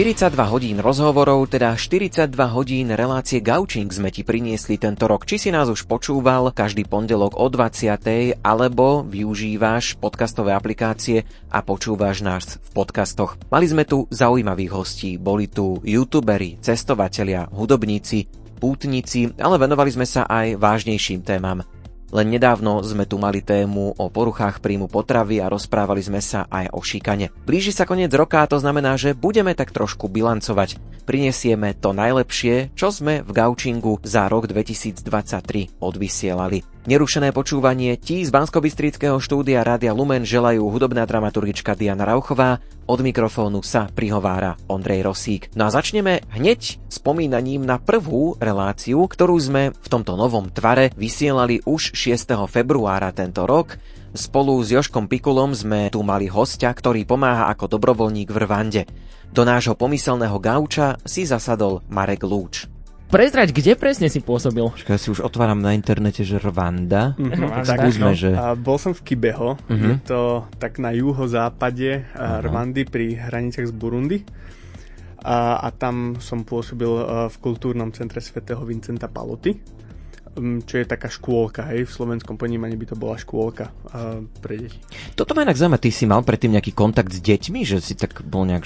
42 hodín rozhovorov, teda 42 hodín relácie Gaučing sme ti priniesli tento rok. Či si nás už počúval každý pondelok o 20. alebo využívaš podcastové aplikácie a počúvaš nás v podcastoch. Mali sme tu zaujímavých hostí, boli tu youtuberi, cestovatelia, hudobníci, pútnici, ale venovali sme sa aj vážnejším témam. Len nedávno sme tu mali tému o poruchách príjmu potravy a rozprávali sme sa aj o šikane. Blíži sa koniec roka a to znamená, že budeme tak trošku bilancovať. Prinesieme to najlepšie, čo sme v Gaučingu za rok 2023 odvysielali. Nerušené počúvanie ti z bansko štúdia Rádia Lumen želajú hudobná dramaturgička Diana Rauchová, od mikrofónu sa prihovára Ondrej Rosík. No a začneme hneď spomínaním na prvú reláciu, ktorú sme v tomto novom tvare vysielali už 6. februára tento rok. Spolu s Joškom Pikulom sme tu mali hostia, ktorý pomáha ako dobrovoľník v Rwande. Do nášho pomyselného gauča si zasadol Marek Lúč. Prezrať, kde presne si pôsobil? Počkaj, ja si už otváram na internete, že Rwanda. Mm-hmm, tak skúsme, no. že... A bol som v Kibeho, mm-hmm. je to tak na juhozápade uh-huh. Rwandy pri hraniciach z Burundi. A, a tam som pôsobil v kultúrnom centre svätého Vincenta Paloty čo je taká škôlka, hej, v slovenskom ponímaní by to bola škôlka uh, pre deti. Toto ma inak zaujíma, ty si mal predtým nejaký kontakt s deťmi, že si tak bol nejak,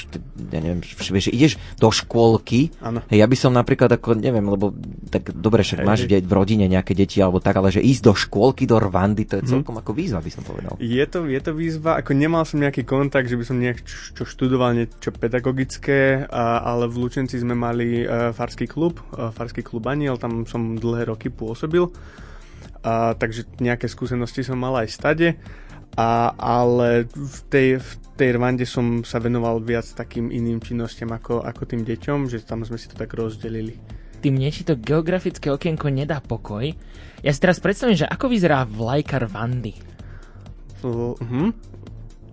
ja neviem, vieš, ideš do škôlky, ano. hej, ja by som napríklad ako, neviem, lebo tak dobre, však hej, máš hej. v rodine nejaké deti alebo tak, ale že ísť do škôlky, do Rwandy, to je mhm. celkom hmm. ako výzva, by som povedal. Je to, je to výzva, ako nemal som nejaký kontakt, že by som nejak čo študoval niečo pedagogické, a, ale v Lučenci sme mali uh, farský klub, uh, farský klub Aniel, tam som dlhé roky pôsobil pôsobil. A, takže nejaké skúsenosti som mal aj stade. A, ale v tej, v tej Rwande som sa venoval viac takým iným činnostiam ako, ako tým deťom, že tam sme si to tak rozdelili. Tým mne to geografické okienko nedá pokoj. Ja si teraz predstavím, že ako vyzerá vlajka Rwandy. Uh-huh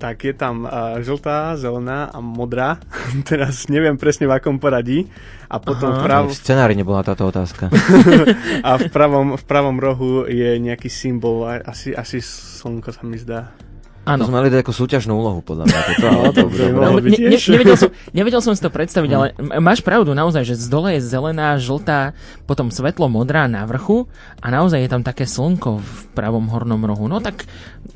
tak je tam uh, žltá, zelená a modrá. Teraz neviem presne v akom poradí. A potom Aha, v pravom... V scenári nebola táto otázka. a v pravom, v pravom rohu je nejaký symbol, asi, asi slnko sa mi zdá. Áno. To sme mali ako súťažnú úlohu, podľa mňa. To, ale to, to, ne, ne, nevedel, som, nevedel som si to predstaviť, hmm. ale máš pravdu naozaj, že z dole je zelená, žltá, potom svetlo modrá na vrchu a naozaj je tam také slnko v pravom hornom rohu. No tak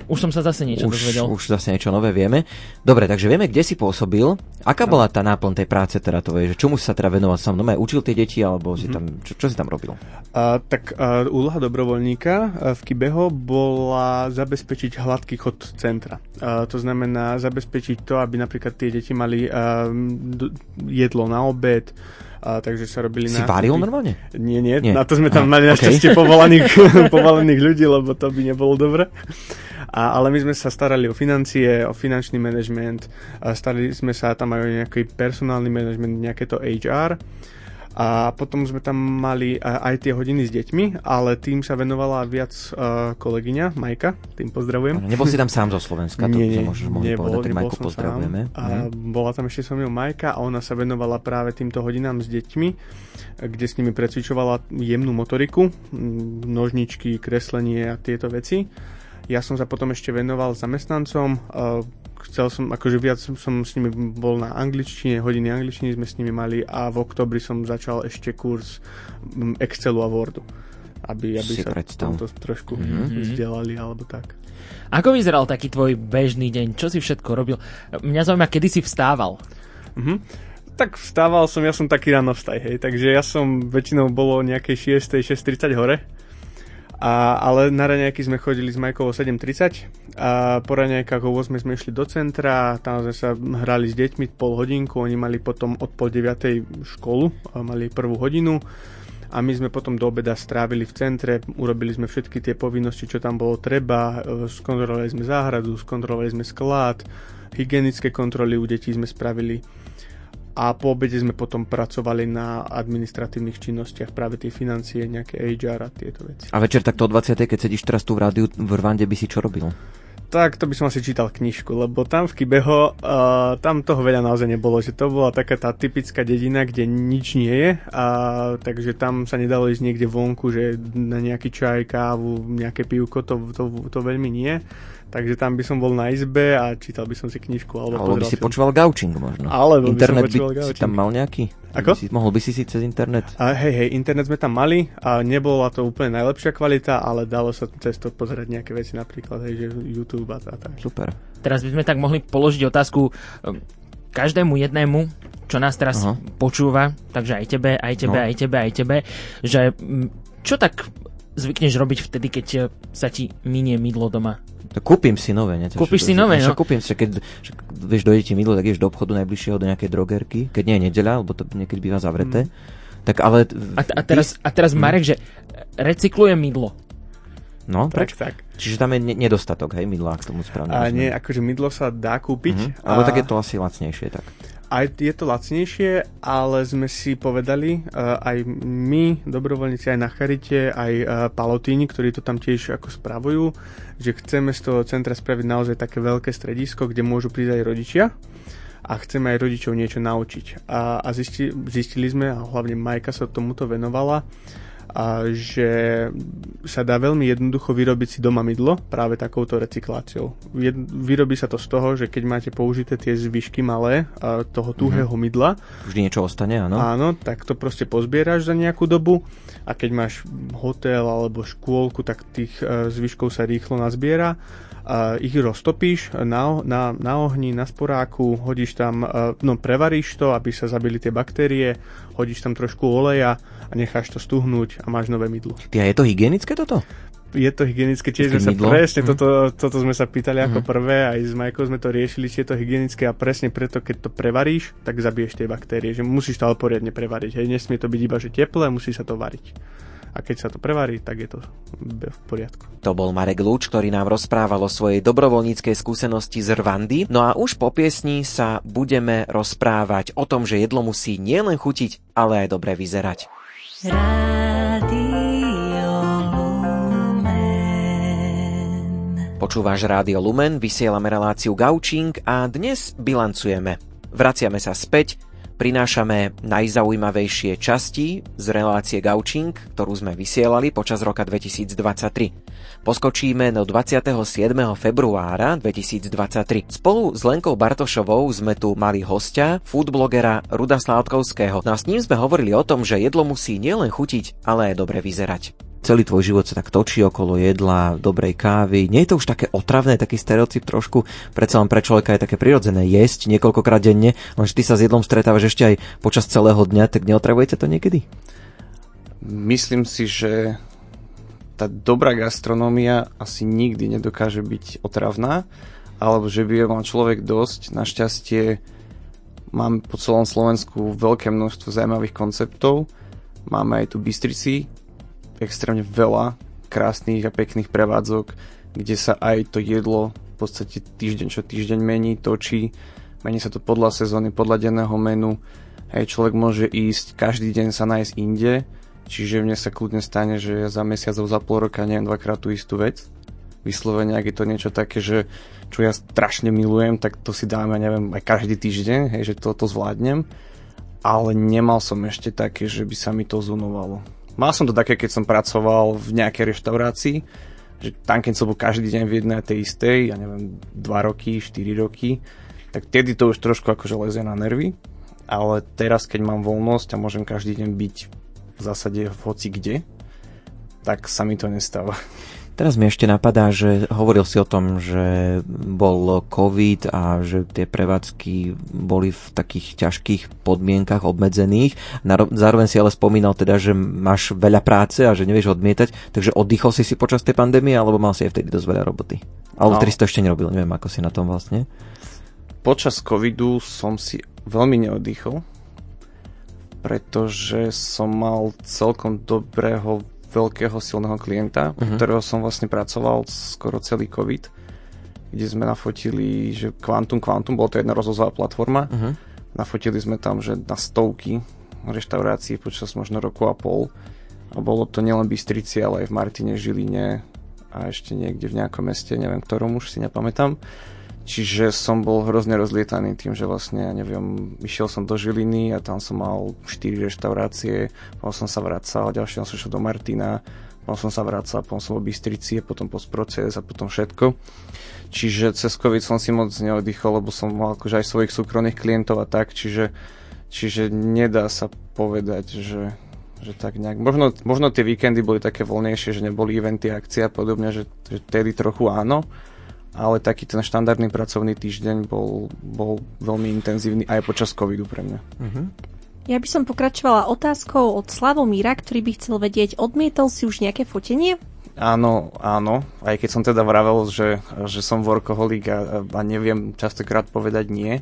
už som sa zase niečo už, dozvedel. Už zase niečo nové vieme. Dobre, takže vieme, kde si pôsobil. Aká no. bola tá náplň tej práce teda tvojej? Že čomu sa teda venoval sám? No, učil tie deti, alebo si mhm. tam, čo, čo si tam robil? Uh, tak uh, úloha dobrovoľníka uh, v Kibeho bola zabezpečiť hladký chod centra. To znamená zabezpečiť to, aby napríklad tie deti mali jedlo na obed, a takže sa robili Si varil normálne? Nie, nie, nie, na to sme tam mali našťastie okay. povolaných, povolaných ľudí, lebo to by nebolo dobre. A, ale my sme sa starali o financie, o finančný manažment, starali sme sa tam aj o nejaký personálny manažment, nejaké to HR. A potom sme tam mali aj tie hodiny s deťmi, ale tým sa venovala viac uh, kolegyňa, Majka, tým pozdravujem. Nebol si tam sám zo Slovenska, to nie, môžeš mohli nebol, povedať, Majku pozdravujeme. A mhm. bola tam ešte so mnou Majka a ona sa venovala práve týmto hodinám s deťmi, kde s nimi precvičovala jemnú motoriku, nožničky, kreslenie a tieto veci. Ja som sa potom ešte venoval zamestnancom, uh, chcel som, akože viac som s nimi bol na angličtine, hodiny angličtiny sme s nimi mali a v oktobri som začal ešte kurz Excelu a Wordu aby, aby sa tomto trošku mm-hmm. vzdelali alebo tak. Ako vyzeral taký tvoj bežný deň? Čo si všetko robil? Mňa zaujíma, kedy si vstával. Mm-hmm. Tak vstával som, ja som taký ráno vstaj, hej, takže ja som väčšinou bolo nejakej 6. 6.30 hore a, ale na raňajky sme chodili s Majkou o 7.30 a po raňajkách o 8 sme išli do centra, tam sme sa hrali s deťmi pol hodinku, oni mali potom od pol 9. školu, mali prvú hodinu a my sme potom do obeda strávili v centre, urobili sme všetky tie povinnosti, čo tam bolo treba, e, skontrolovali sme záhradu, skontrolovali sme sklad, hygienické kontroly u detí sme spravili a po obede sme potom pracovali na administratívnych činnostiach, práve tie financie, nejaké HR a tieto veci. A večer takto o 20. keď sedíš teraz tu v rádiu v Rwande, by si čo robil? Tak to by som asi čítal knižku, lebo tam v Kibeho, uh, tam toho veľa naozaj nebolo, že to bola taká tá typická dedina, kde nič nie je, a, takže tam sa nedalo ísť niekde vonku, že na nejaký čaj, kávu, nejaké pivko, to, to, to veľmi nie Takže tam by som bol na izbe a čítal by som si knižku. Alebo, alebo by si film. počúval gaučing možno. Alebo internet by, som by gaučing. si tam mal nejaký? Ako? By si, mohol by si si cez internet? A hej, hej, internet sme tam mali a nebola to úplne najlepšia kvalita, ale dalo sa cez to pozerať nejaké veci, napríklad hej, že YouTube a tak. Super. Teraz by sme tak mohli položiť otázku um, každému jednému, čo nás teraz Aha. počúva, takže aj tebe, aj tebe, No. aj tebe, aj tebe, že mm, čo tak zvykneš robiť vtedy, keď eh, sa ti minie mydlo doma? To kúpim si nové, ne? Kúpiš si nové, no. Kúpim si, keď, však, vieš, dojde ti mydlo, tak ideš do obchodu najbližšieho, do nejakej drogerky, keď nie je nedeľa, lebo to niekedy býva zavreté. Tak ale... A, t- a teraz, a teraz Marek, že recykluje mydlo. No, Tak, prečo? tak. Čiže tam je ne- nedostatok, hej, mydla, ak tomu správne A nie, akože mydlo sa dá kúpiť. Mhm. Ale a tak je to asi lacnejšie, tak. Aj je to lacnejšie, ale sme si povedali, uh, aj my, dobrovoľníci, aj na Charite, aj uh, Palotíni, ktorí to tam tiež ako spravujú, že chceme z toho centra spraviť naozaj také veľké stredisko, kde môžu prísť aj rodičia a chceme aj rodičov niečo naučiť. A, a zisti, zistili sme, a hlavne Majka sa tomuto venovala, a že sa dá veľmi jednoducho vyrobiť si doma mydlo práve takouto recykláciou. Jed, vyrobí sa to z toho, že keď máte použité tie zvyšky malé toho tuhého mm-hmm. mydla, Vždy niečo ostane, áno? áno, tak to proste pozbieraš za nejakú dobu a keď máš hotel alebo škôlku, tak tých e, zvyškov sa rýchlo nazbiera ich roztopíš na, na, na ohni, na sporáku, hodíš tam, e, no prevaríš to, aby sa zabili tie baktérie, hodíš tam trošku oleja a necháš to stuhnúť a máš nové mydlo. Ty, a je to hygienické toto? Je to hygienické, tiež sme sa presne, Mhm. toto, toto sme sa pýtali ako prvé, aj s Majkou sme to riešili, či je to hygienické a presne preto, keď to prevaríš, tak zabiješ tie baktérie, že musíš to ale poriadne prevariť, hej, nesmie to byť iba, že teplé, musí sa to variť. A keď sa to prevarí, tak je to v poriadku. To bol Marek Lúč, ktorý nám rozprával o svojej dobrovoľníckej skúsenosti z Rwandy. No a už po piesni sa budeme rozprávať o tom, že jedlo musí nielen chutiť, ale aj dobre vyzerať. Počúvaš Rádio Lumen, vysielame reláciu Gaučing a dnes bilancujeme. Vraciame sa späť, prinášame najzaujímavejšie časti z relácie Gaučing, ktorú sme vysielali počas roka 2023. Poskočíme do 27. februára 2023. Spolu s Lenkou Bartošovou sme tu mali hostia, foodblogera Ruda Sládkovského. No a s ním sme hovorili o tom, že jedlo musí nielen chutiť, ale aj dobre vyzerať celý tvoj život sa tak točí okolo jedla, dobrej kávy. Nie je to už také otravné, taký stereotyp trošku? Predsa len pre človeka je také prirodzené jesť niekoľkokrát denne, lenže ty sa s jedlom stretávaš ešte aj počas celého dňa, tak neotravujete to niekedy? Myslím si, že tá dobrá gastronómia asi nikdy nedokáže byť otravná, alebo že by mal človek dosť. Našťastie mám po celom Slovensku veľké množstvo zaujímavých konceptov. Máme aj tu Bystrici, extrémne veľa krásnych a pekných prevádzok, kde sa aj to jedlo v podstate týždeň čo týždeň mení, točí. Mení sa to podľa sezóny, podľa denného menu. Hej, človek môže ísť každý deň sa nájsť inde, čiže mne sa kľudne stane, že ja za mesiac za pol roka neviem dvakrát tú istú vec. Vyslovene, ak je to niečo také, že čo ja strašne milujem, tak to si dáme, neviem, aj každý týždeň, hej, že toto zvládnem. Ale nemal som ešte také, že by sa mi to zunovalo. Mal som to také, keď som pracoval v nejakej reštaurácii, že tam, keď som bol každý deň v jednej tej istej, ja neviem, 2 roky, 4 roky, tak tedy to už trošku akože lezie na nervy, ale teraz, keď mám voľnosť a môžem každý deň byť v zásade hoci kde, tak sa mi to nestáva. Teraz mi ešte napadá, že hovoril si o tom, že bol COVID a že tie prevádzky boli v takých ťažkých podmienkach obmedzených. Zároveň si ale spomínal teda, že máš veľa práce a že nevieš odmietať, takže oddychol si si počas tej pandémie alebo mal si aj vtedy dosť veľa roboty? Alebo No. vtedy si to ešte nerobil, neviem ako si na tom vlastne. Počas covidu som si veľmi neoddychol, pretože som mal celkom dobrého veľkého silného klienta, uh-huh. Ktorého som vlastne pracoval skoro celý covid, kde sme nafotili, že Quantum Quantum, bola to jedna rozhozová platforma, Uh-huh. nafotili sme tam, že na stovky reštaurácií počas možno roku a pol a bolo to nielen v Bystrici, ale aj v Martine, Žiline a ešte niekde v nejakom meste, neviem ktorom už si nepamätám. Čiže som bol hrozne rozlietaný tým, že vlastne, ja neviem, išiel som do Žiliny a tam som mal 4 reštaurácie, potom som sa vracal, ďalšie som šiel do Martina, potom som sa vracal, potom som v Bystrici, potom postproces a potom všetko. Čiže cez COVID som si moc neoddychol, lebo som mal akože aj svojich súkromných klientov a tak, čiže, čiže nedá sa povedať, že, že tak nejak. Možno, možno tie víkendy boli také voľnejšie, že neboli eventy, akcie a podobne, že, že tedy trochu áno, ale taký ten štandardný pracovný týždeň bol, bol veľmi intenzívny aj počas covidu pre mňa. Uh-huh. Ja by som pokračovala otázkou od Slavomíra, ktorý by chcel vedieť, odmietol si už nejaké fotenie? Áno, áno. Aj keď som teda vravel, že, že som workoholik a, a neviem častokrát povedať nie,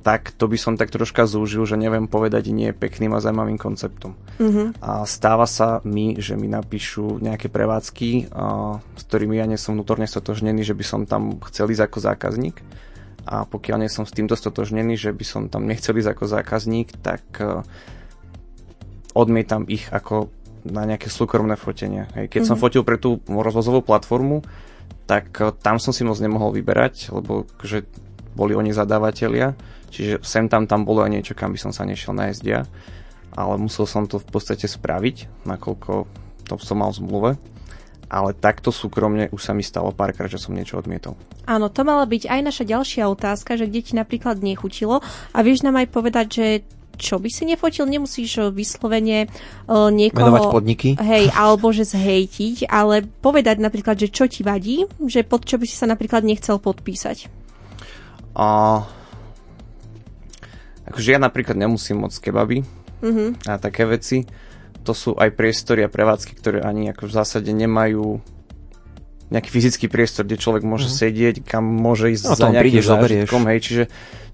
tak to by som tak troška zúžil, že neviem povedať nie pekným a zaujímavým konceptom. Uh-huh. A stáva sa mi, že mi napíšu nejaké prevádzky, a, s ktorými ja nie som vnútorne stotožnený, že by som tam chcel ísť ako zákazník. A pokiaľ nie som s týmto stotožnený, že by som tam nechcel ísť ako zákazník, tak uh, odmietam ich ako na nejaké súkromné fotenie. Hej. Keď mm-hmm. som mhm. fotil pre tú rozvozovú platformu, tak uh, tam som si moc nemohol vyberať, lebo že boli oni zadávateľia, čiže sem tam tam bolo aj niečo, kam by som sa nešiel nájsť ja, ale musel som to v podstate spraviť, nakoľko to som mal v zmluve ale takto súkromne už sa mi stalo párkrát, že som niečo odmietol. Áno, to mala byť aj naša ďalšia otázka, že kde ti napríklad nechutilo a vieš nám aj povedať, že čo by si nefotil, nemusíš eh, vyslovene uh, niekoho... Menovať podniky? Hej, alebo že zhejtiť, ale povedať napríklad, že čo ti vadí, že pod čo by si sa napríklad nechcel podpísať. A... Akože ja napríklad nemusím moc kebaby uh-huh. a také veci. To sú aj priestory a prevádzky, ktoré ani ako v zásade nemajú nejaký fyzický priestor, kde človek môže uh-huh. sedieť, kam môže ísť no, za nejakým zážitkom. Hej, čiže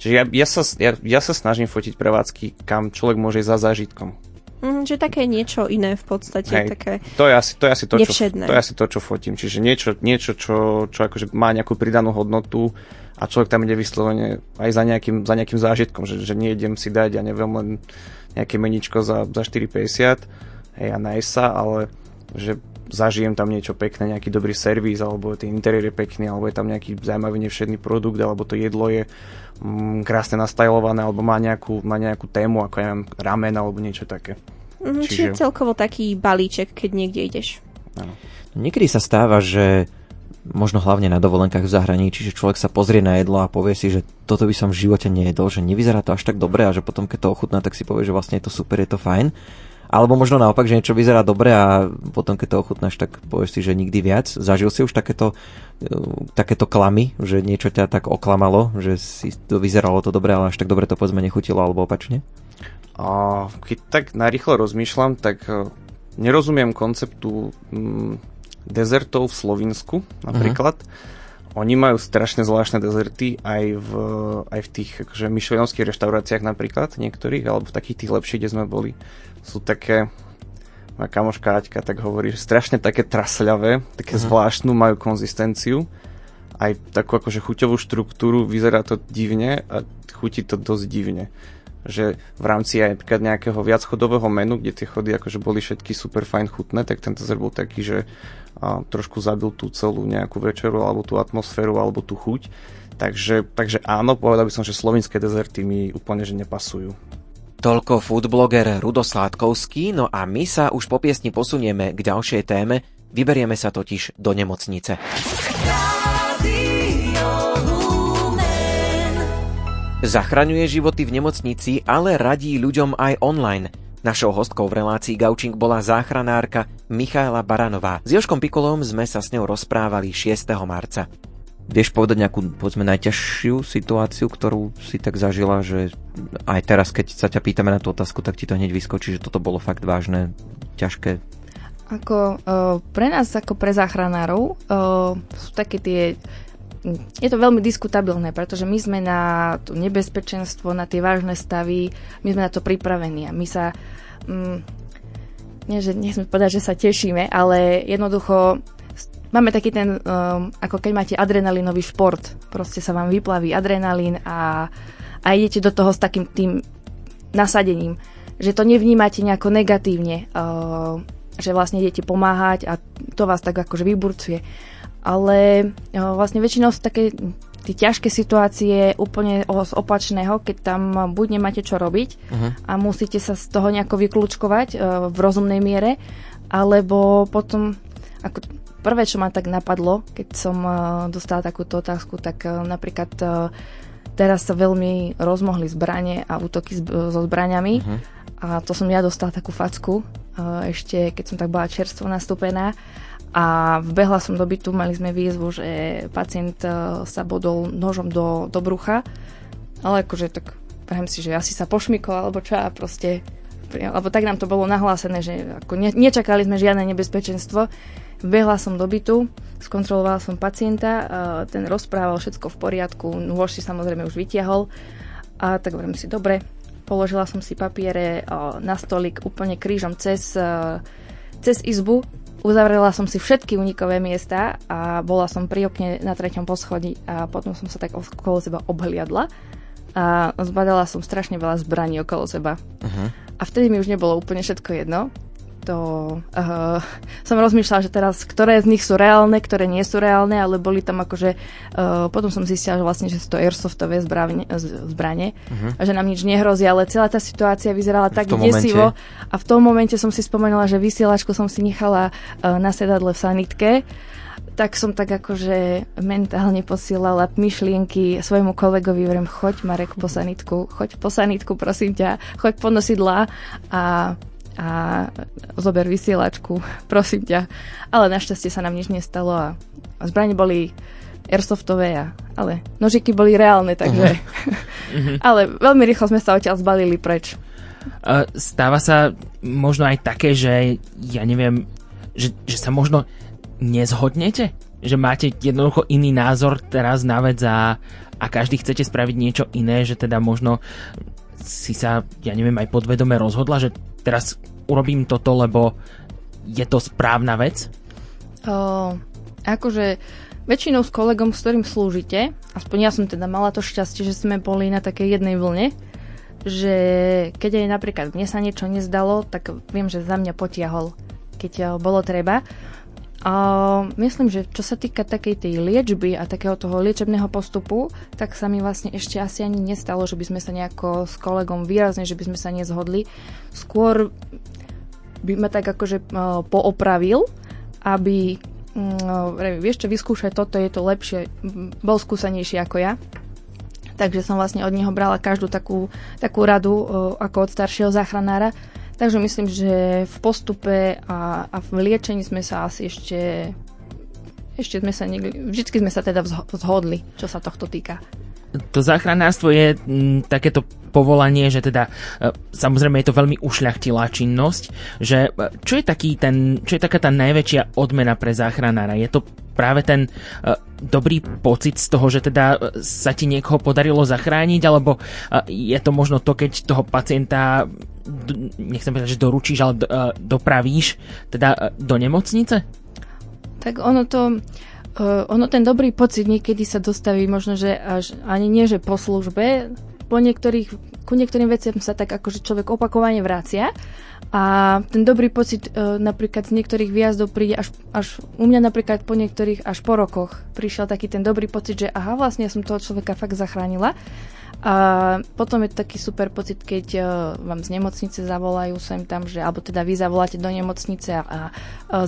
čiže ja, ja, sa, ja, ja sa snažím fotiť prevádzky, kam človek môže ísť za zážitkom. Mm, že také niečo iné v podstate. Hej, také to, je asi, to, je asi to, čo, to je asi to, čo fotím. Čiže niečo, niečo čo, čo akože má nejakú pridanú hodnotu a človek tam ide vyslovene aj za nejakým, za nejakým zážitkom, že, že nejdem si dať, ja neviem, len nejaké meničko za, za 4,50 hej, a nájsť sa, ale že zažijem tam niečo pekné, nejaký dobrý servis, alebo ten interiér je pekný, alebo je tam nejaký zaujímavý nevšedný produkt, alebo to jedlo je mm, krásne nastajlované, alebo má nejakú, má nejakú tému, ako ja ramen, alebo niečo také. Mm, čiže... čiže celkovo taký balíček, keď niekde ideš. Ano. Niekedy sa stáva, že možno hlavne na dovolenkách v zahraničí, že človek sa pozrie na jedlo a povie si, že toto by som v živote nejedol, že nevyzerá to až tak dobre a že potom keď to ochutná, tak si povie, že vlastne je to super, je to fajn. Alebo možno naopak, že niečo vyzerá dobre a potom keď to ochutnáš, tak povieš si, že nikdy viac. Zažil si už takéto, e, takéto klamy, že niečo ťa tak oklamalo, že si to vyzeralo to dobre, ale až tak dobre to povedzme nechutilo, alebo opačne? A keď tak narýchlo rozmýšľam, tak e, nerozumiem konceptu mm, dezertov v Slovinsku napríklad. Uh-huh. Oni majú strašne zvláštne dezerty aj v, aj v tých akože, myšlenovských reštauráciách napríklad, niektorých, alebo v takých tých lepších, kde sme boli sú také moja kamoška Aťka tak hovorí, že strašne také trasľavé, také uh-huh. zvláštnu majú konzistenciu, aj takú akože chuťovú štruktúru, vyzerá to divne a chutí to dosť divne. Že v rámci aj napríklad nejakého viacchodového menu, kde tie chody akože boli všetky super fajn chutné, tak ten dezert bol taký, že a, trošku zabil tú celú nejakú večeru, alebo tú atmosféru, alebo tú chuť. Takže, takže áno, povedal by som, že slovinské dezerty mi úplne že nepasujú. Toľko foodbloger Rudo Sládkovský, no a my sa už po piesni posunieme k ďalšej téme, vyberieme sa totiž do nemocnice. Zachraňuje životy v nemocnici, ale radí ľuďom aj online. Našou hostkou v relácii Gaučing bola záchranárka Michaela Baranová. S Joškom Pikolom sme sa s ňou rozprávali 6. marca. Vieš povedať nejakú, povedzme, najťažšiu situáciu, ktorú si tak zažila, že aj teraz, keď sa ťa pýtame na tú otázku, tak ti to hneď vyskočí, že toto bolo fakt vážne, ťažké? Ako uh, pre nás, ako pre záchranárov, uh, sú také tie je to veľmi diskutabilné, pretože my sme na to nebezpečenstvo, na tie vážne stavy, my sme na to pripravení a my sa, mm, nie, že nechcem povedať, že sa tešíme, ale jednoducho Máme taký ten, um, ako keď máte adrenalinový šport, proste sa vám vyplaví adrenalín a, a idete do toho s takým tým nasadením, že to nevnímate nejako negatívne, uh, že vlastne idete pomáhať a to vás tak akože vyburcuje. Ale uh, vlastne väčšinou sú také tie ťažké situácie úplne z opačného, keď tam buď nemáte čo robiť uh-huh. a musíte sa z toho nejako vyklúčkovať uh, v rozumnej miere, alebo potom, ako prvé, čo ma tak napadlo, keď som uh, dostala takúto otázku, tak uh, napríklad teraz sa veľmi rozmohli zbranie a útoky so zbraniami uh-huh. a to som ja dostala takú facku ešte, keď som tak bola čerstvo nastúpená a vbehla som do bytu, mali sme výzvu, že pacient uh, sa bodol nožom do, do brucha, ale akože tak poviem si, že asi sa pošmykol alebo čo a proste alebo tak nám to bolo nahlásené, že ako ne, nečakali sme žiadne nebezpečenstvo. Vbehla som do bytu, skontrolovala som pacienta, uh, ten rozprával všetko v poriadku, nôž si samozrejme už vytiahol. A tak hovorím si, dobre, položila som si papiere uh, na stolik úplne krížom cez, cez izbu Uzavrela som si všetky unikové miesta a bola som pri okne na treťom poschodí a potom som sa tak okolo seba obhliadla a zbadala som strašne veľa zbraní okolo seba. Uh-huh. A vtedy mi už nebolo úplne všetko jedno to uh, som rozmýšľala, že teraz, ktoré z nich sú reálne, ktoré nie sú reálne, ale boli tam akože, uh, potom som zistila, že vlastne, že sú to airsoftové zbranie, zbranie uh-huh. a že nám nič nehrozí, ale celá tá situácia vyzerala tak desivo a v tom momente som si spomenula, že vysielačku som si nechala uh, na sedadle v sanitke tak som tak akože mentálne posielala myšlienky svojmu kolegovi, hovorím, choď Marek po sanitku, choď po sanitku, prosím ťa, choď po nosidla a a zober vysielačku, prosím ťa. Ale našťastie sa nám nič nestalo a zbranie boli airsoftové, a, ale nožiky boli reálne, takže... Uh-huh. ale veľmi rýchlo sme sa odtiaľ zbalili preč. Uh, stáva sa možno aj také, že ja neviem, že, že sa možno nezhodnete? Že máte jednoducho iný názor teraz na vec a, a každý chcete spraviť niečo iné, že teda možno si sa, ja neviem, aj podvedome rozhodla, že teraz urobím toto, lebo je to správna vec? O, akože väčšinou s kolegom, s ktorým slúžite, aspoň ja som teda mala to šťastie, že sme boli na takej jednej vlne, že keď aj napríklad mne sa niečo nezdalo, tak viem, že za mňa potiahol, keď bolo treba. A myslím, že čo sa týka takej tej liečby a takého toho liečebného postupu, tak sa mi vlastne ešte asi ani nestalo, že by sme sa nejako s kolegom výrazne, že by sme sa nezhodli. Skôr by ma tak akože uh, poopravil, aby uh, vieš čo, vyskúšaj toto, je to lepšie, bol skúsenejší ako ja. Takže som vlastne od neho brala každú takú, takú radu uh, ako od staršieho záchranára Takže myslím, že v postupe a, a v liečení sme sa asi ešte ešte sme sa niekde, vždycky sme sa teda zhodli, čo sa tohto týka. To záchranárstvo je m, mm, takéto povolanie, že teda e, samozrejme je to veľmi ušľachtilá činnosť, že e, čo je, taký ten, čo je taká tá najväčšia odmena pre záchranára? Je to práve ten e, dobrý pocit z toho, že teda sa ti niekoho podarilo zachrániť, alebo je to možno to, keď toho pacienta nechcem povedať, že doručíš, ale dopravíš teda do nemocnice? Tak ono to Uh, ono ten dobrý pocit niekedy sa dostaví možno, že až ani nie, že po službe, po niektorých, ku niektorým veciam sa tak akože človek opakovane vracia a ten dobrý pocit uh, napríklad z niektorých výjazdov príde až, až u mňa napríklad po niektorých až po rokoch prišiel taký ten dobrý pocit, že aha, vlastne ja som toho človeka fakt zachránila a potom je taký super pocit, keď uh, vám z nemocnice zavolajú sem tam, že, alebo teda vy zavoláte do nemocnice a, a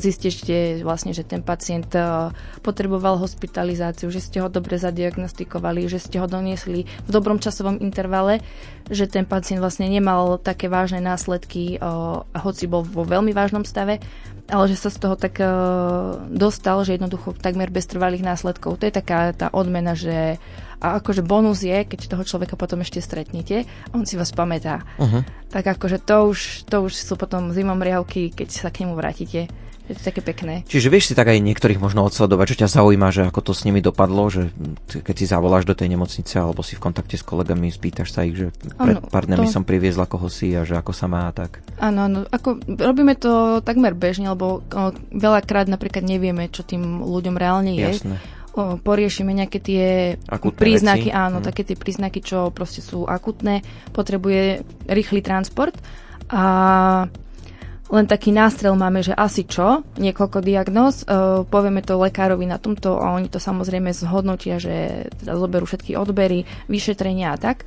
zistíte vlastne, že ten pacient uh, potreboval hospitalizáciu, že ste ho dobre zadiagnostikovali, že ste ho doniesli v dobrom časovom intervale, že ten pacient vlastne nemal také vážne následky, hoci bol vo veľmi vážnom stave, ale že sa z toho tak dostal, že jednoducho takmer bez trvalých následkov. To je taká tá odmena, že a akože bonus je, keď toho človeka potom ešte stretnete on si vás pamätá. Uh-huh. Tak akože to už, to už sú potom zimom riavky, keď sa k nemu vrátite. Je to také pekné. Čiže vieš si tak aj niektorých možno odsledovať, čo ťa zaujíma, že ako to s nimi dopadlo, že keď si zavoláš do tej nemocnice alebo si v kontakte s kolegami, spýtaš sa ich, že pred ano, pár dňami to... som priviezla koho si a že ako sa má a tak. Áno, áno, ako robíme to takmer bežne, lebo o, veľakrát napríklad nevieme, čo tým ľuďom reálne je. Jasné poriešime nejaké tie akutné príznaky, veci. áno, hmm. také tie príznaky, čo proste sú akutné, potrebuje rýchly transport a len taký nástrel máme, že asi čo, niekoľko diagnóz, uh, povieme to lekárovi na tomto a oni to samozrejme zhodnotia, že teda zoberú všetky odbery, vyšetrenia a tak.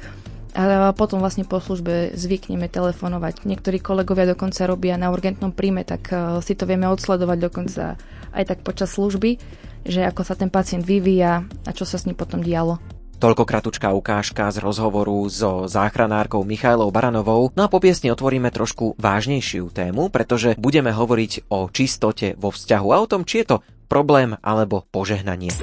A potom vlastne po službe zvykneme telefonovať. Niektorí kolegovia dokonca robia na urgentnom príjme, tak uh, si to vieme odsledovať dokonca aj tak počas služby, že ako sa ten pacient vyvíja a čo sa s ním potom dialo. Toľko kratučká ukážka z rozhovoru so záchranárkou Michailou Baranovou. No a po piesni otvoríme trošku vážnejšiu tému, pretože budeme hovoriť o čistote vo vzťahu a o tom, či je to problém alebo požehnanie.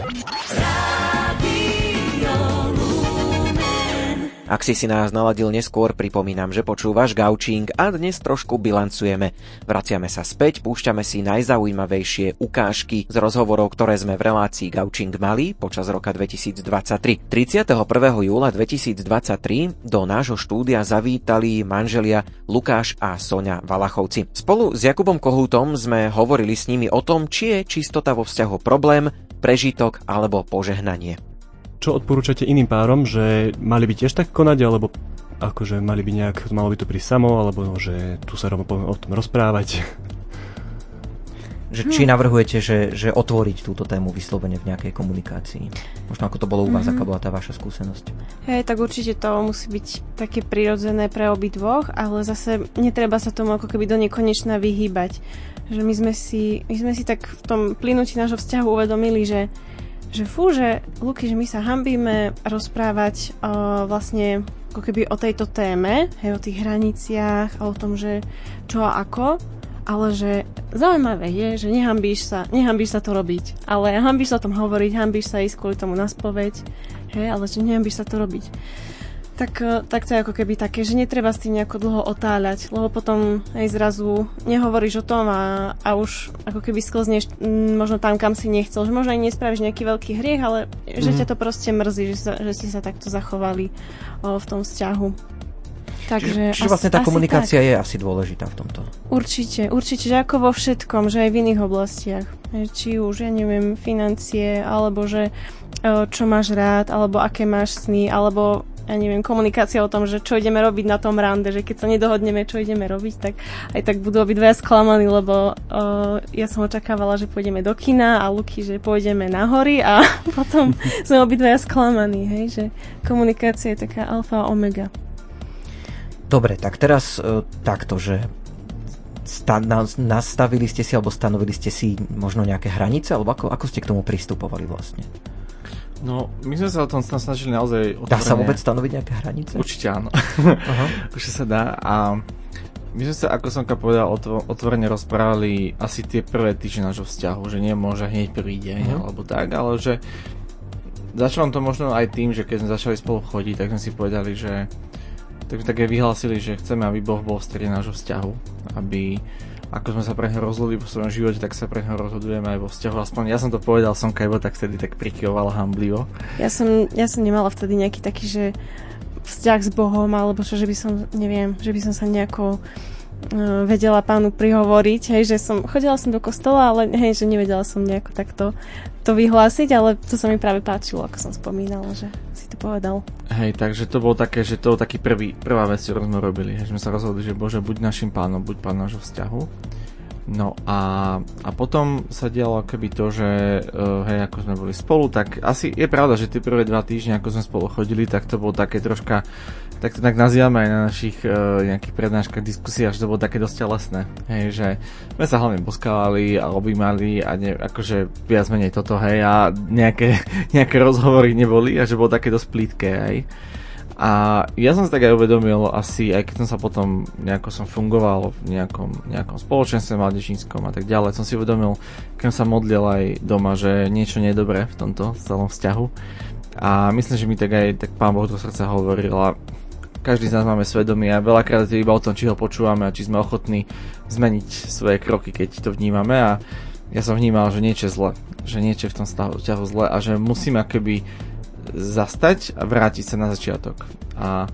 Ak si si nás naladil neskôr, pripomínam, že počúvaš Gaučing a dnes trošku bilancujeme. Vraciame sa späť, púšťame si najzaujímavejšie ukážky z rozhovorov, ktoré sme v relácii Gaučing mali počas roka 2023. 31. júla 2023 do nášho štúdia zavítali manželia Lukáš a Sonia Valachovci. Spolu s Jakubom Kohútom sme hovorili s nimi o tom, či je čistota vo vzťahu problém, prežitok alebo požehnanie čo odporúčate iným párom, že mali by tiež tak konať, alebo akože mali by nejak, malo by to prísť samo, alebo no, že tu sa rovno o tom rozprávať. Že či navrhujete, že, že otvoriť túto tému vyslovene v nejakej komunikácii? Možno ako to bolo u vás, mm-hmm. aká bola tá vaša skúsenosť? Hej, tak určite to musí byť také prirodzené pre obi dvoch, ale zase netreba sa tomu ako keby do nekonečna vyhýbať. Že my sme si, my sme si tak v tom plynutí nášho vzťahu uvedomili, že že fú, že Luky, že my sa hambíme rozprávať uh, vlastne ako keby o tejto téme, hej, o tých hraniciach a o tom, že čo a ako, ale že zaujímavé je, že nehambíš sa, nehambíš sa to robiť, ale hambíš sa o tom hovoriť, hambíš sa ísť kvôli tomu na spoveď, hej, ale že nehambíš sa to robiť tak, e, tak to je ako keby také, že netreba s tým nejako dlho otáľať, lebo potom aj zrazu nehovoríš o tom a, a už ako keby sklzneš m, možno tam, kam si nechcel, že možno aj nespravíš nejaký veľký hriech, ale mm. že ťa to proste mrzí, že, sa, že ste sa takto zachovali o, v tom vzťahu. Takže Čiže vlastne tá komunikácia tak. je asi dôležitá v tomto. Určite, určite, že ako vo všetkom, že aj v iných oblastiach. Či už, ja neviem, financie, alebo že e, čo máš rád, alebo aké máš sny, alebo ja neviem, komunikácia o tom, že čo ideme robiť na tom rande, že keď sa nedohodneme, čo ideme robiť, tak aj tak budú obidvaja sklamaní, lebo uh, ja som očakávala, že pôjdeme do kina a Luky, že pôjdeme na hory a potom sme obidvaja sklamaní, hej, že komunikácia je taká alfa a omega. Dobre, tak teraz uh, takto, že sta- na- nastavili ste si alebo stanovili ste si možno nejaké hranice, alebo ako, ako ste k tomu pristupovali vlastne? No, my sme sa o tom snažili naozaj otvorene. Dá sa vôbec stanoviť nejaké hranice? Určite áno. Aha. Už sa dá a my sme sa, ako som povedal, otvorene rozprávali asi tie prvé týždne nášho vzťahu, že nemôže hneď prvý deň uh-huh. alebo tak, ale že začalo to možno aj tým, že keď sme začali spolu chodiť, tak sme si povedali, že tak také vyhlásili, že chceme, aby Boh bol v strede nášho vzťahu, aby ako sme sa pre neho rozhodli vo svojom živote, tak sa pre neho rozhodujeme aj vo vzťahu. Aspoň ja som to povedal, som Kajbo tak vtedy tak prikyvovala hamblivo. Ja som, ja som nemala vtedy nejaký taký, že vzťah s Bohom, alebo čo, že by som, neviem, že by som sa nejako uh, vedela pánu prihovoriť, hej, že som, chodila som do kostola, ale hej, že nevedela som nejako takto to vyhlásiť, ale to sa mi práve páčilo, ako som spomínala, že si to povedal. Hej, takže to bolo také, že to bol taký prvý, prvá vec, ktorú sme robili, hej, sme sa rozhodli, že Bože, buď našim pánom, buď pán nášho vzťahu. No a, a potom sa dialo keby to, že uh, hej, ako sme boli spolu, tak asi je pravda, že tie prvé dva týždne, ako sme spolu chodili, tak to bolo také troška tak to tak nazývame aj na našich uh, nejakých prednáškach, diskusiách, že to bolo také dosť telesné. Hej, že sme sa hlavne boskávali a objímali a ne, akože viac menej toto, hej, a nejaké, nejaké rozhovory neboli a že bolo také dosť plítke, hej. A ja som sa tak aj uvedomil asi, aj keď som sa potom nejako som fungoval v nejakom, nejakom spoločenstve mládežníckom a tak ďalej, som si uvedomil, keď som sa modlil aj doma, že niečo nie je dobré v tomto celom vzťahu. A myslím, že mi tak aj tak pán Boh do srdca hovoril a každý z nás máme svedomie a veľakrát je iba o tom, či ho počúvame a či sme ochotní zmeniť svoje kroky, keď to vnímame a ja som vnímal, že niečo je zle, že niečo je v tom vzťahu zle a že musíme akoby zastať a vrátiť sa na začiatok. A,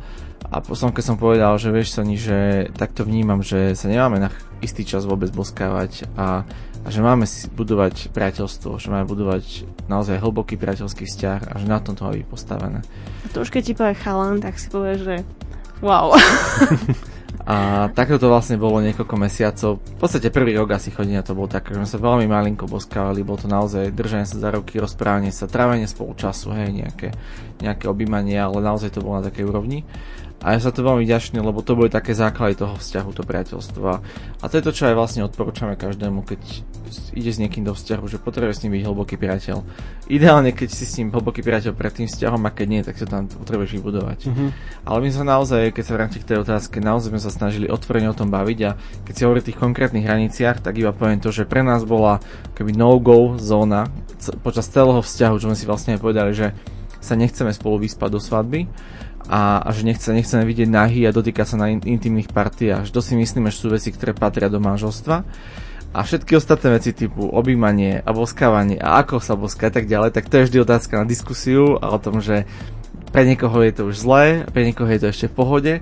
a som, keď som povedal, že vieš Soni, že takto vnímam, že sa nemáme na istý čas vôbec boskávať a, a že máme si budovať priateľstvo, že máme budovať naozaj hlboký priateľský vzťah a že na tom to má byť postavené. A to už keď ti povie chalan, tak si povieš, že wow. A takto to vlastne bolo niekoľko mesiacov. V podstate prvý rok asi chodenia to bolo tak, že sme sa veľmi malinko boskávali, bolo to naozaj držanie sa za ruky, rozprávanie sa, trávenie spolu času, hej, nejaké, nejaké objímanie, ale naozaj to bolo na takej úrovni. A ja sa to veľmi ďačný, lebo to boli také základy toho vzťahu, to priateľstva. A to je to, čo aj vlastne odporúčame každému, keď ide s niekým do vzťahu, že potrebuje s ním byť hlboký priateľ. Ideálne, keď si s ním hlboký priateľ pred tým vzťahom a keď nie, tak sa tam potrebuješ vybudovať. Mm-hmm. Ale my sme naozaj, keď sa vrátim k tej otázke, naozaj sme sa snažili otvorene o tom baviť a keď si hovorí o tých konkrétnych hraniciach, tak iba poviem to, že pre nás bola keby no-go zóna počas celého vzťahu, čo sme si vlastne aj povedali, že sa nechceme spolu vyspať do svadby a, a že nechce, nechceme vidieť nahy a dotýka sa na in, intimných partiách. To si myslíme, že sú veci, ktoré patria do manželstva. A všetky ostatné veci typu objímanie a boskávanie a ako sa boská a tak ďalej, tak to je vždy otázka na diskusiu a o tom, že pre niekoho je to už zlé, pre niekoho je to ešte v pohode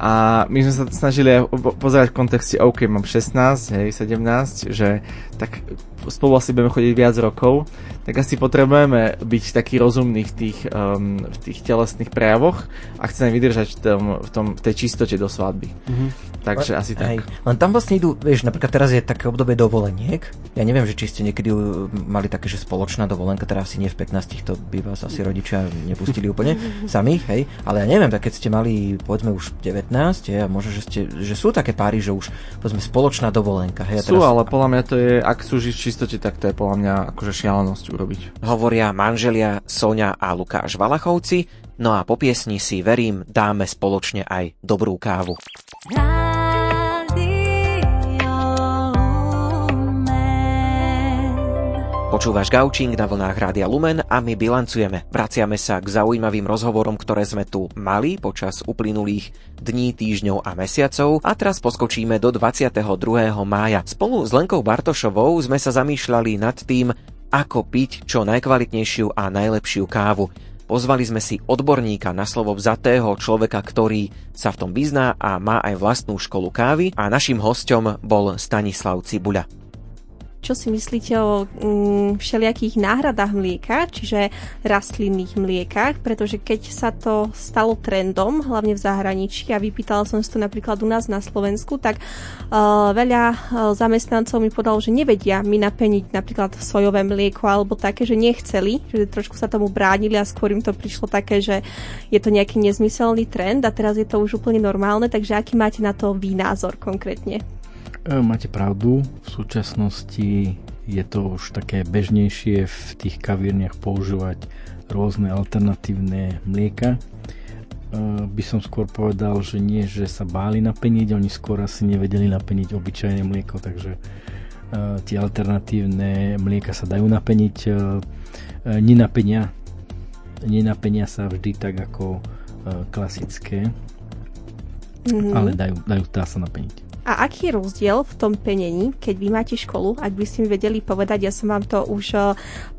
a my sme sa snažili aj pozerať v kontexte, OK, mám 16, hej, 17, že tak spolu asi budeme chodiť viac rokov, tak asi potrebujeme byť taký rozumný v tých, um, v tých telesných prejavoch a chceme vydržať v, tom, v, tom, v tej čistote do svadby. Mm-hmm. Takže len, asi tak. Hej, len tam vlastne idú, vieš, napríklad teraz je také obdobie dovoleniek. Ja neviem, že či ste niekedy mali také, že spoločná dovolenka, teraz asi nie v 15, to by vás asi rodičia nepustili úplne samých, hej, ale ja neviem, tak keď ste mali, povedzme už 19, hej, a možno, že, ste, že sú také páry, že už, povedzme, spoločná dovolenka, hej. A teraz... Sú, ale podľa mňa to je, ak sú v čistote, tak to je podľa mňa akože šialenosť urobiť. Hovoria manželia Sonia a Lukáš Valachovci, no a po piesni si verím dáme spoločne aj dobrú kávu. Počúvaš Gaučing na vlnách Rádia Lumen a my bilancujeme. Vraciame sa k zaujímavým rozhovorom, ktoré sme tu mali počas uplynulých dní, týždňov a mesiacov a teraz poskočíme do 22. mája. Spolu s Lenkou Bartošovou sme sa zamýšľali nad tým, ako piť čo najkvalitnejšiu a najlepšiu kávu. Pozvali sme si odborníka na slovo vzatého človeka, ktorý sa v tom vyzná a má aj vlastnú školu kávy a našim hostom bol Stanislav Cibuľa čo si myslíte o mm, všelijakých náhradách mlieka, čiže rastlinných mliekach, pretože keď sa to stalo trendom, hlavne v zahraničí, a vypýtala som si to napríklad u nás na Slovensku, tak uh, veľa uh, zamestnancov mi povedalo, že nevedia mi napeniť napríklad sojové mlieko alebo také, že nechceli, že trošku sa tomu bránili a skôr im to prišlo také, že je to nejaký nezmyselný trend a teraz je to už úplne normálne, takže aký máte na to vy názor konkrétne? E, máte pravdu, v súčasnosti je to už také bežnejšie v tých kavírniach používať rôzne alternatívne mlieka. E, by som skôr povedal, že nie, že sa báli napeniť, oni skôr asi nevedeli napeniť obyčajné mlieko, takže e, tie alternatívne mlieka sa dajú napeniť. Nenapenia, nenapenia sa vždy tak ako klasické, mm-hmm. ale dajú, dajú, dá sa napeniť. A aký je rozdiel v tom penení, keď vy máte školu, ak by ste mi vedeli povedať, ja som vám to už eh,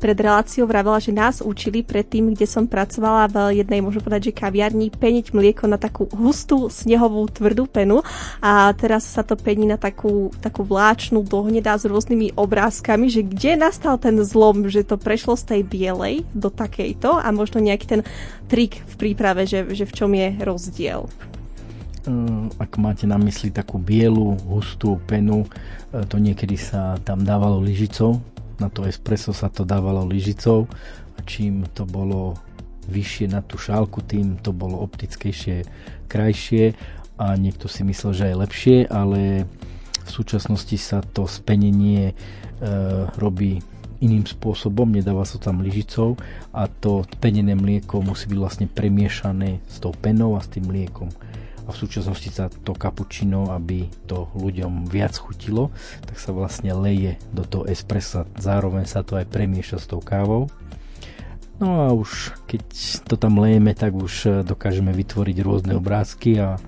pred reláciou vravela, že nás učili predtým, kde som pracovala v jednej, môžem povedať, že kaviarni, peniť mlieko na takú hustú snehovú tvrdú penu a teraz sa to pení na takú, takú vláčnu dohnedá s rôznymi obrázkami, že kde nastal ten zlom, že to prešlo z tej bielej do takejto a možno nejaký ten trik v príprave, že, že v čom je rozdiel. Ak máte na mysli takú bielu, hustú penu, eh, to niekedy sa tam dávalo lyžicou, na to espresso sa to dávalo lyžicou. A čím to bolo vyššie na tú šálku, tým to bolo optickejšie, krajšie. A niekto si myslel, že je lepšie, ale v súčasnosti sa to spenenie e, robí iným spôsobom, nedáva sa tam lyžicou. A to penené mlieko musí byť vlastne premiešané s tou penou a s tým mliekom a v súčasnosti sa to kapučino, aby to ľuďom viac chutilo, tak sa vlastne leje do toho espressa, zároveň sa to aj premieša s tou kávou. No a už keď to tam lejeme, tak už e, dokážeme vytvoriť rôzne obrázky a e,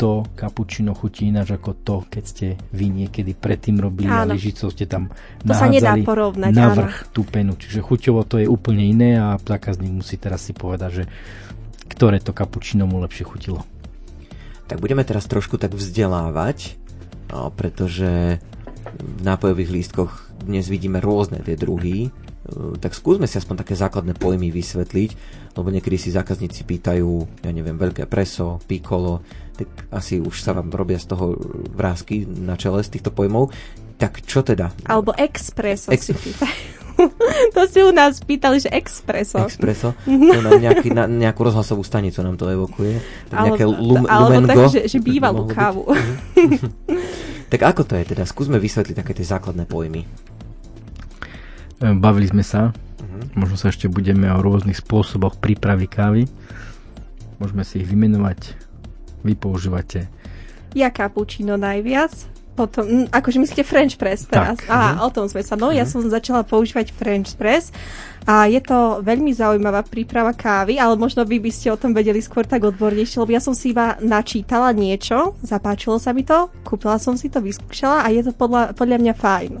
to kapučino chutí ináč ako to, keď ste vy niekedy predtým robili áno. a lyžicou ste tam to sa nedá porovnať, navrh áno. tú penu. Čiže chuťovo to je úplne iné a zákazník musí teraz si povedať, že ktoré to kapučino mu lepšie chutilo. Tak budeme teraz trošku tak vzdelávať, no, pretože v nápojových lístkoch dnes vidíme rôzne tie druhy tak skúsme si aspoň také základné pojmy vysvetliť, lebo niekedy si zákazníci pýtajú, ja neviem, veľké preso, piccolo, tak asi už sa vám robia z toho vrázky na čele z týchto pojmov. Tak čo teda? Alebo expreso Ex- si pýtajú. to si u nás pýtali, že expreso. Expreso? To na, nejaký, na nejakú rozhlasovú stanicu nám to evokuje. Tak nejaké lum, alebo lumengo. tak, že, že bývalú kávu. Tak ako to je teda? Skúsme vysvetliť také tie základné pojmy. E, Bavili sme sa, Mhm. možno sa ešte budeme o rôznych spôsoboch prípravy kávy. Môžeme si ich vymenovať. Vy používate Ja cappuccino najviac. Potom, mm, akože myslíte French press teraz? Tak. Á, o tom sme sa. No, ja som začala používať French press a je to veľmi zaujímavá príprava kávy, ale možno vy by ste o tom vedeli skôr tak odbornejšie, lebo ja som si iba načítala niečo, zapáčilo sa mi to, kúpila som si to, vyskúšala a je to podľa, podľa mňa fajn.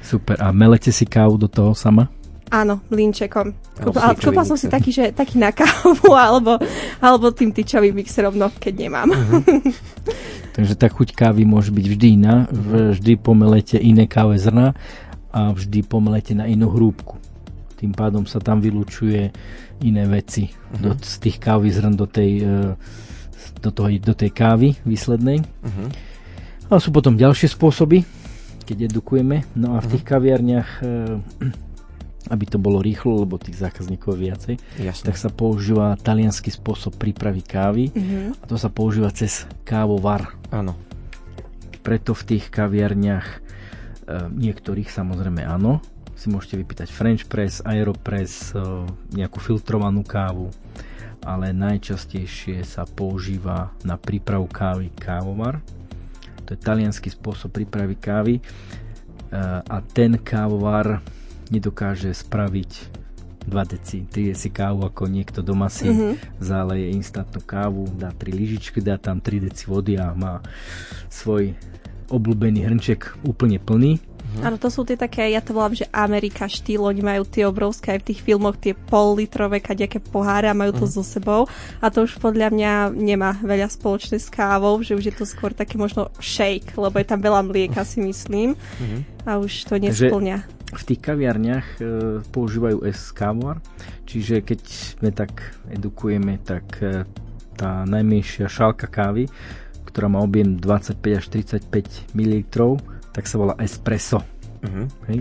super. A melete si kávu do toho sama? Áno, mlinčekom. Tyčový kúpila som si taký, že, taký na kávu, alebo, alebo tým tyčovým mixerom, no, keď nemám. Takže tá chuť kávy môže byť vždy iná. Vždy pomelete iné káve zrna a vždy pomelete na inú hrúbku. Tým pádom sa tam vylučuje iné veci do, z tých kávy zrn do tej, e, do, toho, do tej kávy výslednej. Mhm. Ale sú potom ďalšie spôsoby, keď edukujeme. No a v tých kaviarniach, e, aby to bolo rýchlo, lebo tých zákazníkov je viacej, Jasné. tak sa používa talianský spôsob prípravy kávy Mhm. a to sa používa cez kávovar. Áno. Preto v tých kaviarniach e, niektorých samozrejme áno, si môžete vypýtať French press, Aeropress, e, nejakú filtrovanú kávu, ale najčastejšie sa používa na prípravu kávy kávovar. To je talianský spôsob prípravy kávy e, a ten kávovar nedokáže spraviť 2 deci, 3 deci kávu, ako niekto doma si Mhm. záleje instantnú kávu, dá 3 lyžičky, dá tam 3 deci vody a má svoj obľúbený hrnček úplne plný. Áno, to sú tie také, ja to volám, že Amerika štýl, oni majú tie obrovské aj v tých filmoch, tie pol litrové kadejaké poháre a majú to so sebou. A to už podľa mňa nemá veľa spoločné s kávou, že už je to skôr také možno shake, lebo je tam veľa mlieka si myslím. A už to nesplňa. V tých kaviarniach e, používajú kávovar, čiže keď sme tak edukujeme, tak e, tá najmenšia šálka kávy, ktorá má objem 25 až 35 ml, tak sa volá espresso. Mhm. Hej.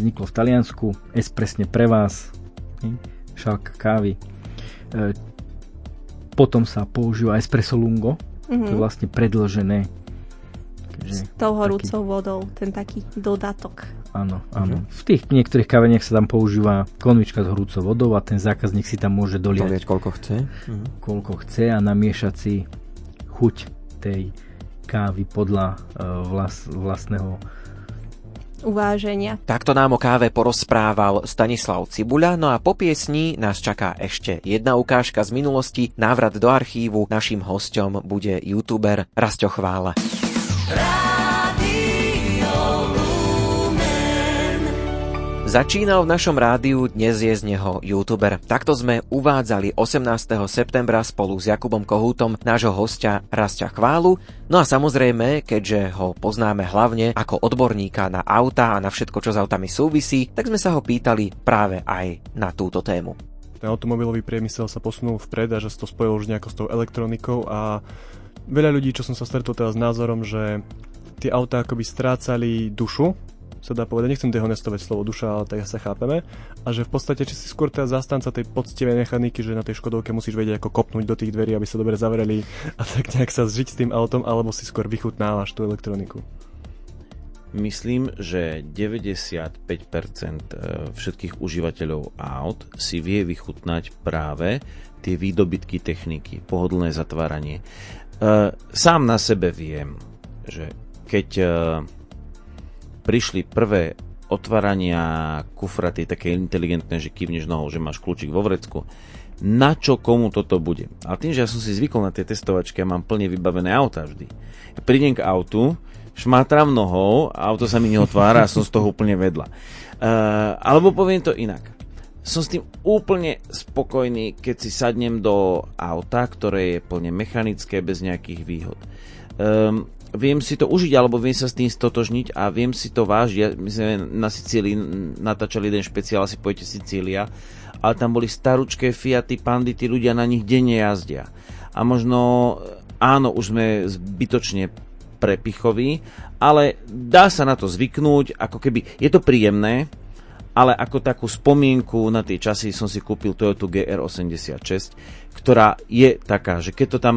Vzniklo v Taliansku, espresne pre vás, hej. šálka kávy. E, potom sa používa espresso lungo, to je Mhm. vlastne predlžené. S tou taký- horúcou vodou, ten taký dodatok. Áno, áno. V tých niektorých kaveniach sa tam používa konvička s horúcou vodou a ten zákazník si tam môže doliať Doliať koľko chce. Mhm. koľko chce a namiešať si chuť tej kávy podľa uh, vlas, vlastného Uváženia. Takto nám o káve porozprával Stanislav Cibuľa, no a po piesni nás čaká ešte jedna ukážka z minulosti, návrat do archívu. Naším hosťom bude youtuber Rasto Chvála. Začínal v našom rádiu, dnes je z neho youtuber. Takto sme uvádzali 18. septembra spolu s Jakubom Kohútom nášho hostia Rastia Chválu. No a samozrejme, keďže ho poznáme hlavne ako odborníka na auta a na všetko, čo s autami súvisí, tak sme sa ho pýtali práve aj na túto tému. Ten automobilový priemysel sa posunul vpred a že sa to spojilo už nejako s tou elektronikou a veľa ľudí, čo som sa stretol teraz s názorom, že tie autá akoby strácali dušu, sa dá povedať, nechcem dehonestovať slovo duša, ale tak sa chápeme. A že v podstate, či si skôr teda zastanca tej poctivej mechaniky, že na tej Škodovke musíš vedieť, ako kopnúť do tých dverí, aby sa dobre zavreli a tak nejak sa zžiť s tým autom, alebo si skôr vychutnávaš tú elektroniku. Myslím, že 95% všetkých užívateľov aut si vie vychutnať práve tie výdobytky techniky, pohodlné zatváranie. E, Sám na sebe viem, že keď e, prišli prvé otvárania kufra, tie také inteligentné, že kývneš nohou, že máš kľúčik vo vrecku, na čo komu toto bude. Ale tým, že ja som si zvykol na tie testovačky a mám plne vybavené auta vždy. Ja prídem k autu, šmátram nohou, auto sa mi neotvára a som z toho úplne vedľa. Uh, alebo poviem to inak. Som s tým úplne spokojný, keď si sadnem do auta, ktoré je plne mechanické, bez nejakých výhod. Um, viem si to užiť, alebo viem sa s tým stotožniť a viem si to vážiť. My sme na Sicílii natáčali jeden špeciál, asi pojete Sicília, ale tam boli staručké Fiaty, pandy, tí ľudia na nich denne jazdia. A možno, áno, už sme zbytočne prepichoví, ale dá sa na to zvyknúť, ako keby, je to príjemné, ale ako takú spomienku na tie časy som si kúpil Toyota GR86, ktorá je taká, že keď to tam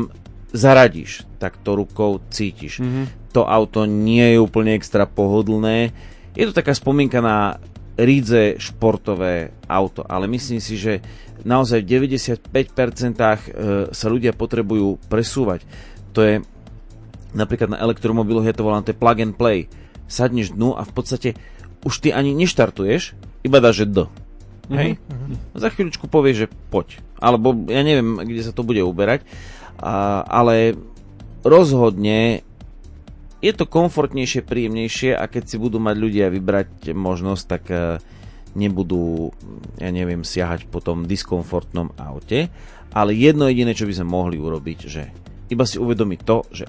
zaradíš, tak to rukou cítiš. Mm-hmm. To auto nie je úplne extra pohodlné. Je to taká spomienka na rídze športové auto, ale myslím si, že naozaj v 95% e, sa ľudia potrebujú presúvať. To je napríklad na elektromobiloch je to volané plug and play. Sadneš dnu a v podstate už ty ani neštartuješ, iba dáš D. Hej? Mm-hmm. Za chvíľučku povie, že poď. Alebo ja neviem, kde sa to bude uberať. Ale rozhodne je to komfortnejšie, príjemnejšie a keď si budú mať ľudia vybrať možnosť, tak uh, nebudú, ja neviem, siahať po tom diskomfortnom aute. Ale jedno jediné, čo by sme mohli urobiť, že iba si uvedomiť to, že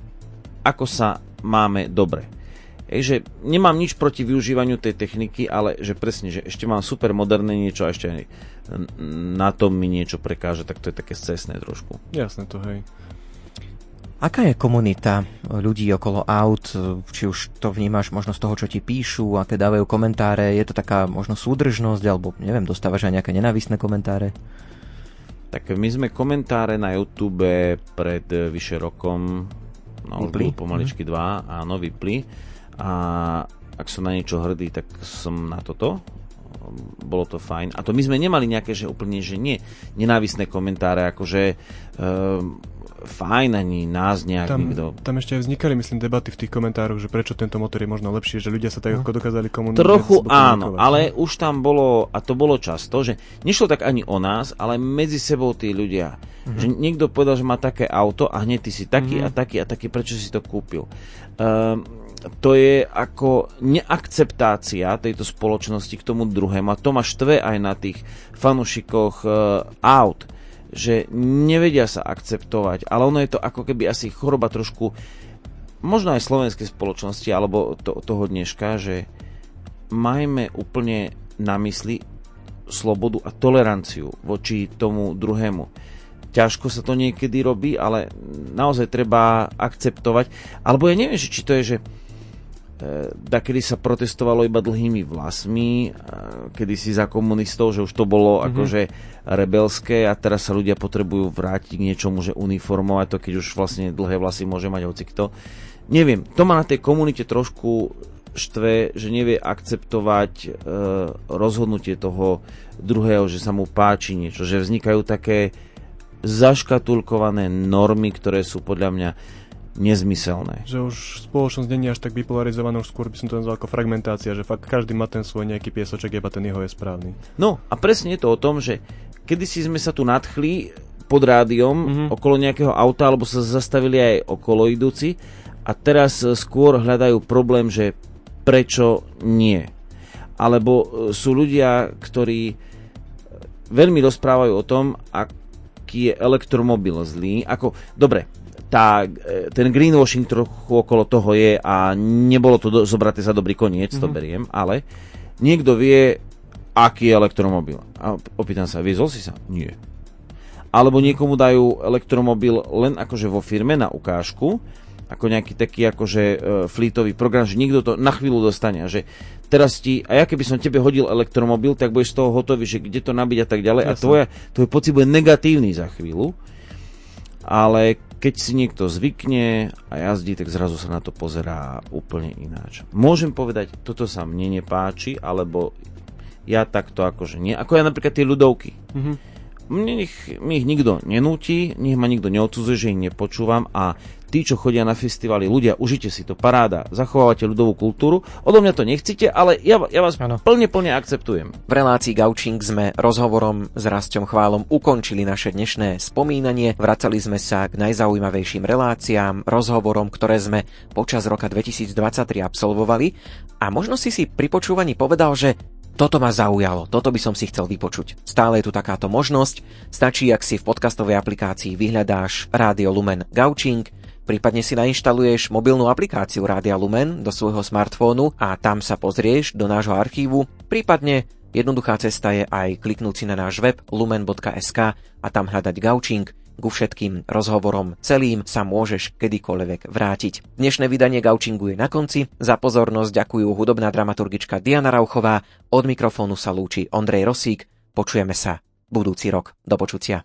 ako sa máme dobre že nemám nič proti využívaniu tej techniky, ale že presne, že ešte mám super moderné niečo a ešte na tom mi niečo prekáže, tak to je také cestné trošku. Jasné to, hej. Aká je komunita ľudí okolo aut? Či už to vnímaš možno z toho, čo ti píšu, aké dávajú komentáre? Je to taká možno súdržnosť, alebo neviem, dostávaš aj nejaké nenávisné komentáre? Tak my sme komentáre na YouTube pred vyše rokom, no vypli? pomaličky mm. dva, áno, vypli a ak som na niečo hrdý, tak som na toto. Bolo to fajn. A to my sme nemali nejaké, že úplne, že nie, nenávisné komentáre, akože um, fajn, ani nás nejak tam, nikto. Tam ešte aj vznikali, myslím, debaty v tých komentároch, že prečo tento motor je možno lepší, že ľudia sa tak no. ako dokázali komunikovať. Trochu áno, ale už tam bolo, a to bolo často, že nešlo tak ani o nás, ale medzi sebou tí ľudia. Mm-hmm. Že niekto povedal, že má také auto a hneď ty si taký mm-hmm. a taký a taký, prečo si to kúpil. Um, to je ako neakceptácia tejto spoločnosti k tomu druhému a to ma štve aj na tých fanušikoch uh, aut, že nevedia sa akceptovať, ale ono je to ako keby asi choroba trošku možno aj slovenskej spoločnosti alebo to, toho dneška, že majme úplne na mysli slobodu a toleranciu voči tomu druhému. Ťažko sa to niekedy robí, ale naozaj treba akceptovať. Alebo ja neviem, či to je, že da kedy sa protestovalo iba dlhými vlasmi, kedy si za komunistov, že už to bolo mm-hmm. akože rebelské a teraz sa ľudia potrebujú vrátiť k niečomu, že uniformovať to, keď už vlastne dlhé vlasy môže mať hocikto. Neviem, to ma na tej komunite trošku štve, že nevie akceptovať e, rozhodnutie toho druhého, že sa mu páči niečo, že vznikajú také zaškatulkované normy, ktoré sú podľa mňa nezmyselné. Že už spoločnosť není až tak bipolarizovaná, už skôr by som to nazval ako fragmentácia, že fakt každý má ten svoj nejaký piesoček, iba ten jeho je správny. No a presne je to o tom, že kedysi sme sa tu nadchli pod rádiom mm-hmm. okolo nejakého auta, alebo sa zastavili aj okolo idúci a teraz skôr hľadajú problém, že prečo nie. Alebo e, sú ľudia, ktorí veľmi rozprávajú o tom, aký je elektromobil zlý. Ako, dobre, tá, e, ten greenwashing trochu okolo toho je a nebolo to do, zobraté za dobrý koniec, mm-hmm. to mhm. beriem, ale niekto vie, aký je elektromobil. A opýtam sa, viezol si sa? Nie. Alebo niekomu dajú elektromobil len akože vo firme na ukážku, ako nejaký taký akože uh, flítový program, že niekto to na chvíľu dostane a že teraz ti, a ja keby som tebe hodil elektromobil, tak budeš z toho hotový, že kde to nabiť a tak ďalej Jasne. a tvoja, tvoj pocit bude negatívny za chvíľu ale keď si niekto zvykne a jazdí, tak zrazu sa na to pozerá úplne ináč. Môžem povedať, toto sa mne nepáči, alebo ja takto akože nie. Ako ja napríklad tie ľudovky. Mm-hmm. Mne ich, mi ich nikto nenúti, nech ma nikto neodsudzuje, že ich nepočúvam a tí, čo chodia na festivaly, ľudia, užite si to, paráda, zachovávate ľudovú kultúru, odo mňa to nechcete, ale ja, ja vás ano. plne, plne akceptujem. V relácii Gaučing sme rozhovorom s Rastom Chválom ukončili naše dnešné spomínanie, vracali sme sa k najzaujímavejším reláciám, rozhovorom, ktoré sme počas roka 2023 absolvovali a možno si si pri počúvaní povedal, že toto ma zaujalo, toto by som si chcel vypočuť. Stále je tu takáto možnosť, stačí, ak si v podcastovej aplikácii vyhľadáš Rádio Lumen Gaučing, Prípadne si nainštaluješ mobilnú aplikáciu Rádia Lumen do svojho smartfónu a tam sa pozrieš do nášho archívu. Prípadne jednoduchá cesta je aj kliknúť si na náš web lumen.sk a tam hľadať Gaučing. Ku všetkým rozhovorom celým sa môžeš kedykoľvek vrátiť. Dnešné vydanie Gaučingu je na konci. Za pozornosť ďakujú hudobná dramaturgička Diana Rauchová. Od mikrofónu sa lúči Ondrej Rosík. Počujeme sa budúci rok. Do počutia.